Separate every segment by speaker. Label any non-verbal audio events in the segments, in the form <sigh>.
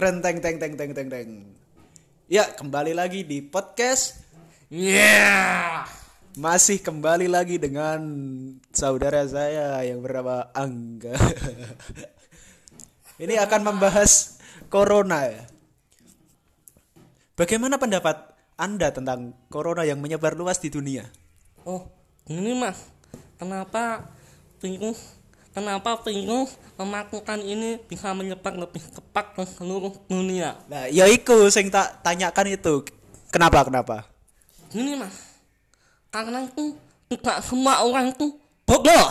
Speaker 1: Tren teng teng teng teng teng teng. Ya, kembali lagi di podcast.
Speaker 2: Yeah.
Speaker 1: Masih kembali lagi dengan saudara saya yang bernama Angga. Ini akan membahas corona ya. Bagaimana pendapat Anda tentang corona yang menyebar luas di dunia?
Speaker 2: Oh, ini mas, kenapa virus, kenapa virus melakukan ini bisa menyebar lebih cepat ke seluruh dunia?
Speaker 1: Nah, ya iku sing tak tanyakan itu. Kenapa kenapa?
Speaker 2: Gini mas, karena itu tidak semua orang itu bodoh. <laughs>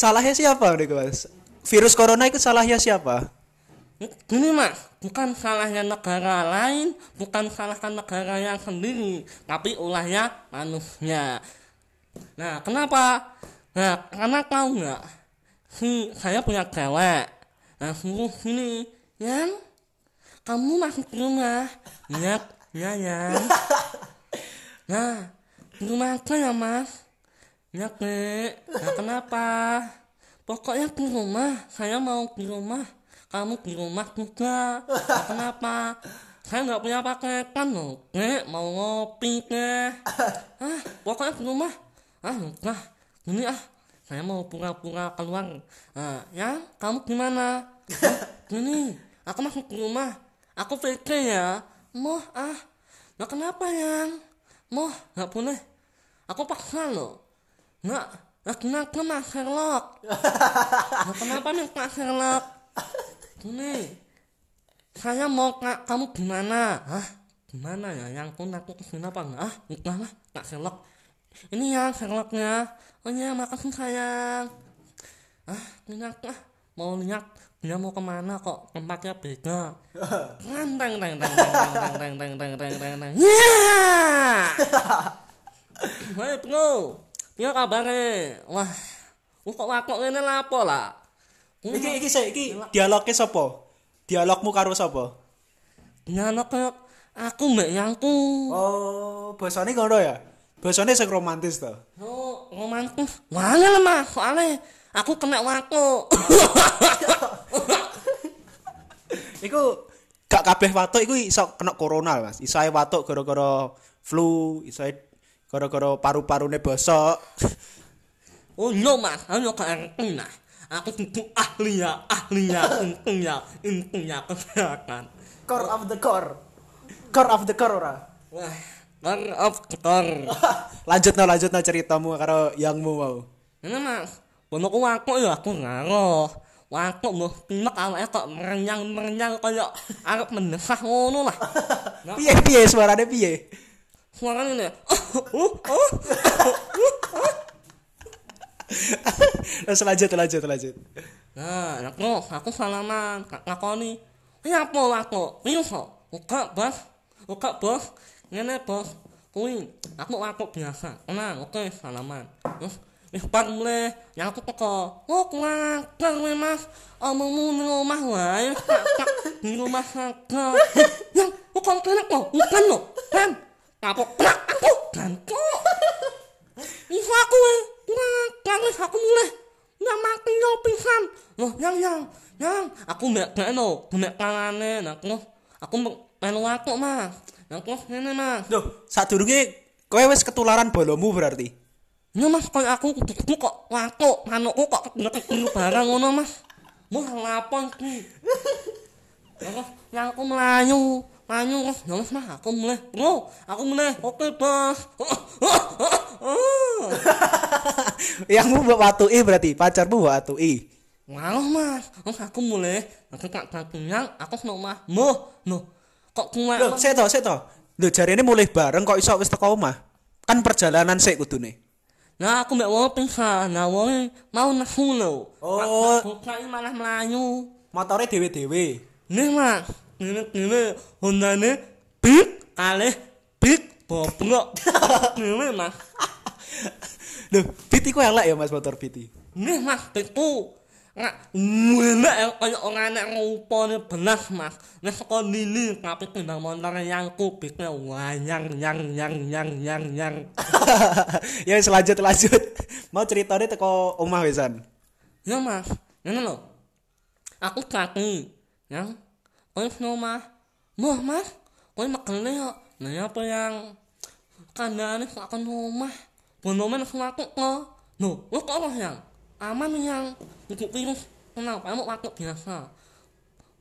Speaker 1: Salahnya siapa nih Mas? Virus corona itu salahnya siapa?
Speaker 2: Gini mas, bukan salahnya negara lain, bukan salahkan negara yang sendiri, tapi ulahnya manusia. Nah, kenapa? Nah, karena tahu nggak? Si saya punya cewek. Nah, suruh sini, yang kamu masuk di rumah, ya, ya, ya. Nah, di rumah aja ya mas. Ya, Kek. Nah, kenapa? Pokoknya di rumah, saya mau di rumah. Kamu di rumah juga. Nah, kenapa? Saya nggak punya paketan loh, Kek. Mau ngopi, Kek. Ah, pokoknya di rumah. Ah, udah. Ini ah, saya mau pura-pura keluar. Ah, ya, kamu gimana? "Ah, Gini, aku masuk ke rumah. Aku VK ya. Moh, ah. Nah, kenapa, yang? Moh, nggak boleh. Aku paksa loh. Nggak, nah, kenapa mas Sherlock? Nah, kenapa nih Kak Sherlock? Gini, saya mau kak, kamu gimana? Hah? Gimana ya? Yang pun aku ke sini apa enggak? Ah, udah lah, Kak Sherlock. Ini ya Sherlocknya. Oh iya, makasih sayang. Ah, ini aku ah, mau lihat dia mau ke mana kok tempatnya beda. Teng teng teng teng teng teng teng teng teng teng teng. Ya. Hei bro, dia kabarnya. Wah, uh, kok wakok ngene lapo lah?
Speaker 1: Iki iki iki dialognya sapa? Dialogmu karo sapa?
Speaker 2: Kayak aku mbak yangku.
Speaker 1: Oh, bahasane ngono ya? Bahasane sing romantis to.
Speaker 2: Oh, romantis. Wangel mah, soalnya aku kena waktu. <laughs>
Speaker 1: Iku gak kabeh watuk iku iso kena corona, Mas. Iso ae watuk gara-gara flu, iso ae gara-gara paru-parune bosok. <laughs>
Speaker 2: oh no mas, ayo ke RT nah. Aku tentu ahli ya, ahli ya, intinya, intinya kesehatan.
Speaker 1: Core of the core. Core of the core ora.
Speaker 2: Wah, core of <laughs>
Speaker 1: lanjut no lanjut no ceritamu karo yangmu mau.
Speaker 2: Ini mas, bener waktu ya aku ngaruh. Waktu mau pinek awalnya kok merenyang-merenyang kayak arep mendesah ngono lah. Nah, <laughs>
Speaker 1: Piye piye suarane piye?
Speaker 2: suaranya ini. Oh, oh, oh.
Speaker 1: Terus lanjut lanjut lanjut.
Speaker 2: Nah, aku, aku salaman, ngakoni. Ini apa aku? Ini kok? Buka, bos. Buka, bos. Ngene, bos. Kuwi, aku aku biasa. Tenang, oke, salaman. Terus, Ih, pak mulai, yang aku teko. Oh, kurang ajar, we, mas. Omongmu di rumah wae, kak. Di rumah saja. Yang, bukan kena kok, bukan lo. Kan, kapok, kena aku. Kok. Iso aku, ajar, wis, aku mulai. Nggak mati yo pisan. Loh, yang yang yang aku mbak gak no, mbak kalane, nah aku aku melu aku mas, nah aku ini mas.
Speaker 1: Duh, sadurunge kowe wis ketularan bolomu berarti.
Speaker 2: Ini mas kalau aku kudu kok waktu, manukku kok ketemu barang ngono mas. Mau ngapon ki? Terus yang aku melayu, melayu ya mas aku mulai, bro, aku mulai, oke bos. <laughs>
Speaker 1: Yangmu mbok watui berarti pacarmu mbok watui.
Speaker 2: Ngalah mas, aku mulai, aku tak kenyang, aku seneng mah, moh, no, kok
Speaker 1: Loh, sik to, sik to. Lho jarene mulai bareng kok iso wis teko omah. Kan perjalanan sik kudune.
Speaker 2: Nah, aku mbak wong pingsan. Nah, wong mau nesu lho.
Speaker 1: Oh.
Speaker 2: Bukan malah melayu.
Speaker 1: Motore dhewe-dhewe.
Speaker 2: Nih, Mas. Ini ini Hondane big kalih big bobrok. Ini, <laughs> Mas.
Speaker 1: Loh, Beat iku elek ya Mas motor Beat.
Speaker 2: Nih, Mas, itu Nek menek orang ora nek rupane belas Mas. sekolah ini tapi tidak motor yang kupiknya wanyang nyang nyang nyang nyang nyang. <laughs>
Speaker 1: ya selanjut lanjut mau Mau ceritane teko omah wesan
Speaker 2: Ya Mas, ya, ini lo Aku kaki, ya. Wis mau Mas. mau Mas, kowe megene yo. Nah ya, apa yang kandhane kok kon omah. semua aku kok. No, kok ora yang aman yang untuk virus kenapa mau waktu biasa.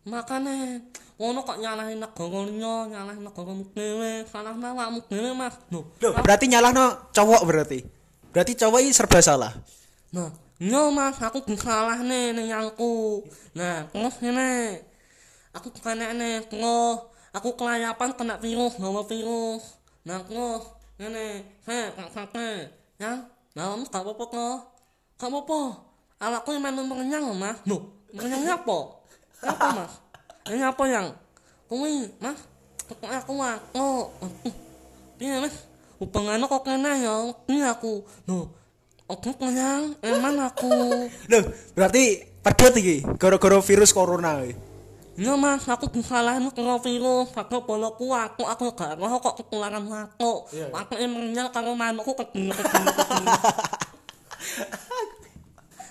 Speaker 2: Makane ngono kok nyalahin negara liya, nyalahin negara dhewe, salahna awakmu dhewe Mas. No.
Speaker 1: Loh, berarti nyalahno cowok berarti. Berarti cowok ini serba salah.
Speaker 2: Nah, yo Mas, aku disalah nih nih yangku. Nah, terus ini aku kena nih, terus aku kelayapan kena virus, bawa virus. Nah, terus ini, saya kak kakek, ya, dalam gak apa-apa kok, gak apa-apa. Awakku yang main mengenyang Mas. No, mengenyangnya apa? Apa Mas? Ini apa yang? Kuwi, Mas. Pokoknya aku aku. Piye Mas? Hubungannya kok kena ya, ini aku. No, aku kenyang, emang aku. <laughs>
Speaker 1: Loh, berarti pedot iki gara-gara virus corona iki.
Speaker 2: Ya mas, aku disalahin karo virus, aku boloku aku, aku gak roh kok ketularan aku.
Speaker 1: Iya, iya.
Speaker 2: Aku emangnya karo manukku kedini kedini kedini. <laughs>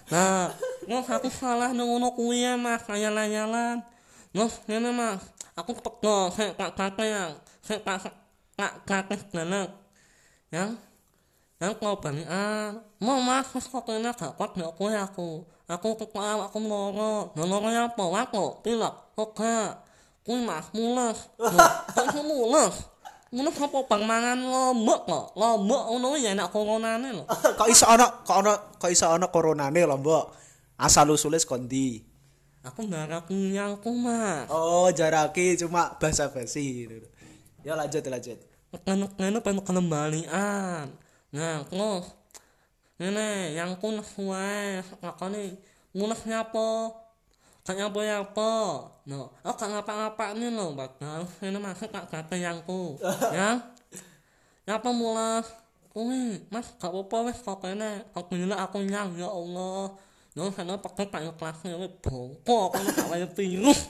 Speaker 2: Nah, terus aku salah ngono kuwi ya mas, layalan-layalan. Terus ngene mas, aku pego sik kak kakek yang, sik kak kak kakek galak. Yang yang kau banian, mau mas wis kok kena gak kuat nek kowe aku. Aku kekuat aku loro. Loro apa? Aku pilek. Kok gak? Kuwi mas Kok iso mules? Mules apa bang mangan lombok kok? Lombok ngono ya enak coronane lho. <laughs>
Speaker 1: kok iso ana kok ana kok iso ana coronane lho, Mbok. Asal usule kondi.
Speaker 2: Aku ngarep nyangku mas.
Speaker 1: Oh, jarake cuma basa-basi. Ya lanjut lanjut.
Speaker 2: Pengen kembalian. Nah, terus Nene, yang ku suwe, lakoni munas nyapa? Kak ya apa? No, oh kak ngapa-ngapa nih lo, bakal ini masuk kak kata yang ku, ya? Nyapa mulas? Kuwi, mas, gak apa-apa wes kok kene, aku nila aku nyang ya Allah. No, sana pakai kayu kelasnya wes bongkok, kamu gak wajib virus,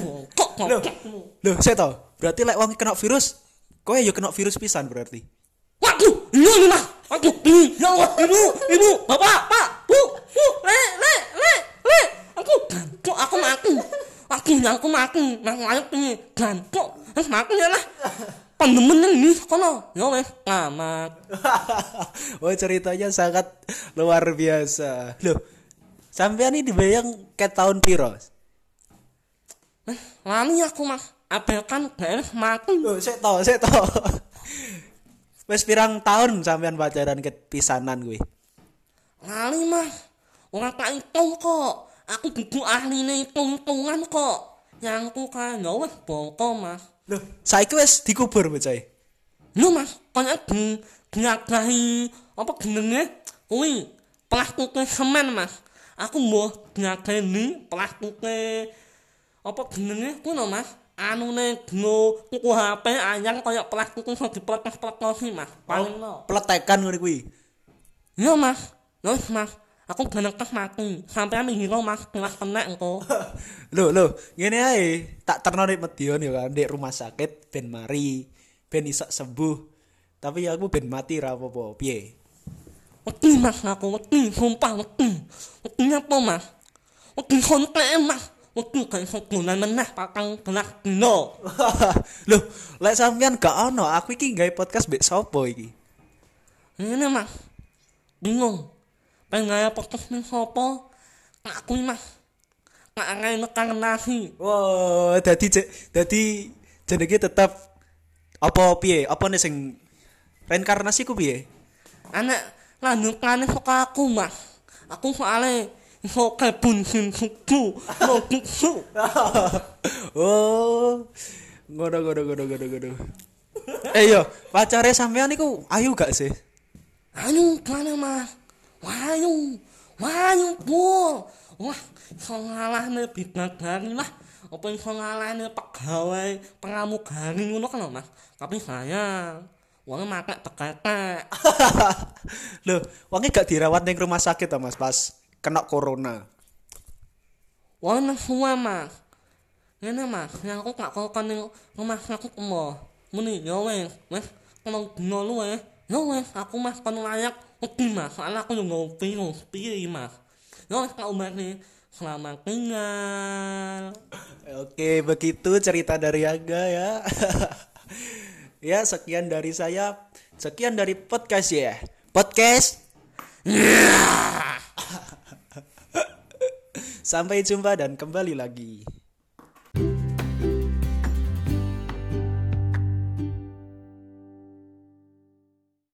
Speaker 2: bongkok <laughs> ngokokmu.
Speaker 1: Loh, saya tau. Berarti lek wong kena virus, kowe ya kena virus pisan berarti.
Speaker 2: Waduh, ini ini mah. Waduh, ini, ya Allah, ibu, ibu, bapak, pak, bu, bu, le, le, le, le. Aku gantuk, aku mati. Yang aku mati, nang layak ini gantuk, terus mati ya lah. Pandemen ini, kono, ya wes, tamat. <laughs>
Speaker 1: oh, ceritanya sangat luar biasa. Loh, sampean ini dibayang ke tahun piro?
Speaker 2: Lami aku mah, abaikan garis mati.
Speaker 1: Loh, saya tau, saya tau. Wes pirang tahun sampean pacaran ke pisanan gue.
Speaker 2: Lali mah, orang tak hitung kok. Aku buku ahli nih hitung-hitungan kok. Yang ku kan, ya wes, mas.
Speaker 1: Loh, saiki wes dikubur bocah.
Speaker 2: Lu mas, kaya diagahi apa jenenge kuwi plastike semen mas. Aku mau diagani plastike apa jenenge kuwi lho mas. Anune dino tuku HP anyar kaya plastik iso dipletes-pletes mas. Paling lo.
Speaker 1: Pletekan ngono kuwi.
Speaker 2: Iya mas. Terus mas, aku genekes mati. Sampai ngira mas kelas kenek engko. <laughs>
Speaker 1: Loh, loh, ngene ae, tak terno nek Medion ya kan, di rumah sakit ben mari, ben iso sembuh. Tapi ya aku ben mati ra apa-apa. Piye?
Speaker 2: Wedi mas aku wedi, sumpah wedi. Wedi apa mas? Wedi kontek mas. Wedi kayak sebulan meneh patang gelas <laughs> dino.
Speaker 1: Loh, lek sampean gak ono, aku iki gawe podcast mbek sapa iki?
Speaker 2: Ini mas, bingung. Pengen gaya podcast nih sopo? Aku ini mas, gak ngai nekang nasi.
Speaker 1: Wah, dadi dadi jenenge tetep apa piye? Apa nih sing reinkarnasi ku piye?
Speaker 2: Anak lanjutannya suka aku mas. Aku soalnya iso kebun sin suku, susu. <laughs>
Speaker 1: oh, ngono ngono ngono ngono ngono. Eh yo, pacare sampean niku ayu gak sih?
Speaker 2: Ayo mana mas? Wayu, wayu bu. Wah, iso ngalahne bidadari lah. Apa iso ngalahne pegawai pramugari ngono kan mas. Tapi saya Wong matek teketek. <laughs>
Speaker 1: Loh, wonge gak dirawat ning rumah sakit ta Mas pas kena corona.
Speaker 2: Nang suwe mas. Ngene mas, yang aku gak kokon ning rumah sakit mo. Muni ya wes, wes kalau dino luwe, ya wes aku mas kon layak wedi mas. Soalnya aku ngopi ngopi mas. Kak umar nih, Selamat tinggal.
Speaker 1: Oke, begitu cerita dari Aga ya. <laughs> ya, sekian dari saya. Sekian dari podcast ya. Podcast. <laughs> Sampai jumpa dan kembali lagi.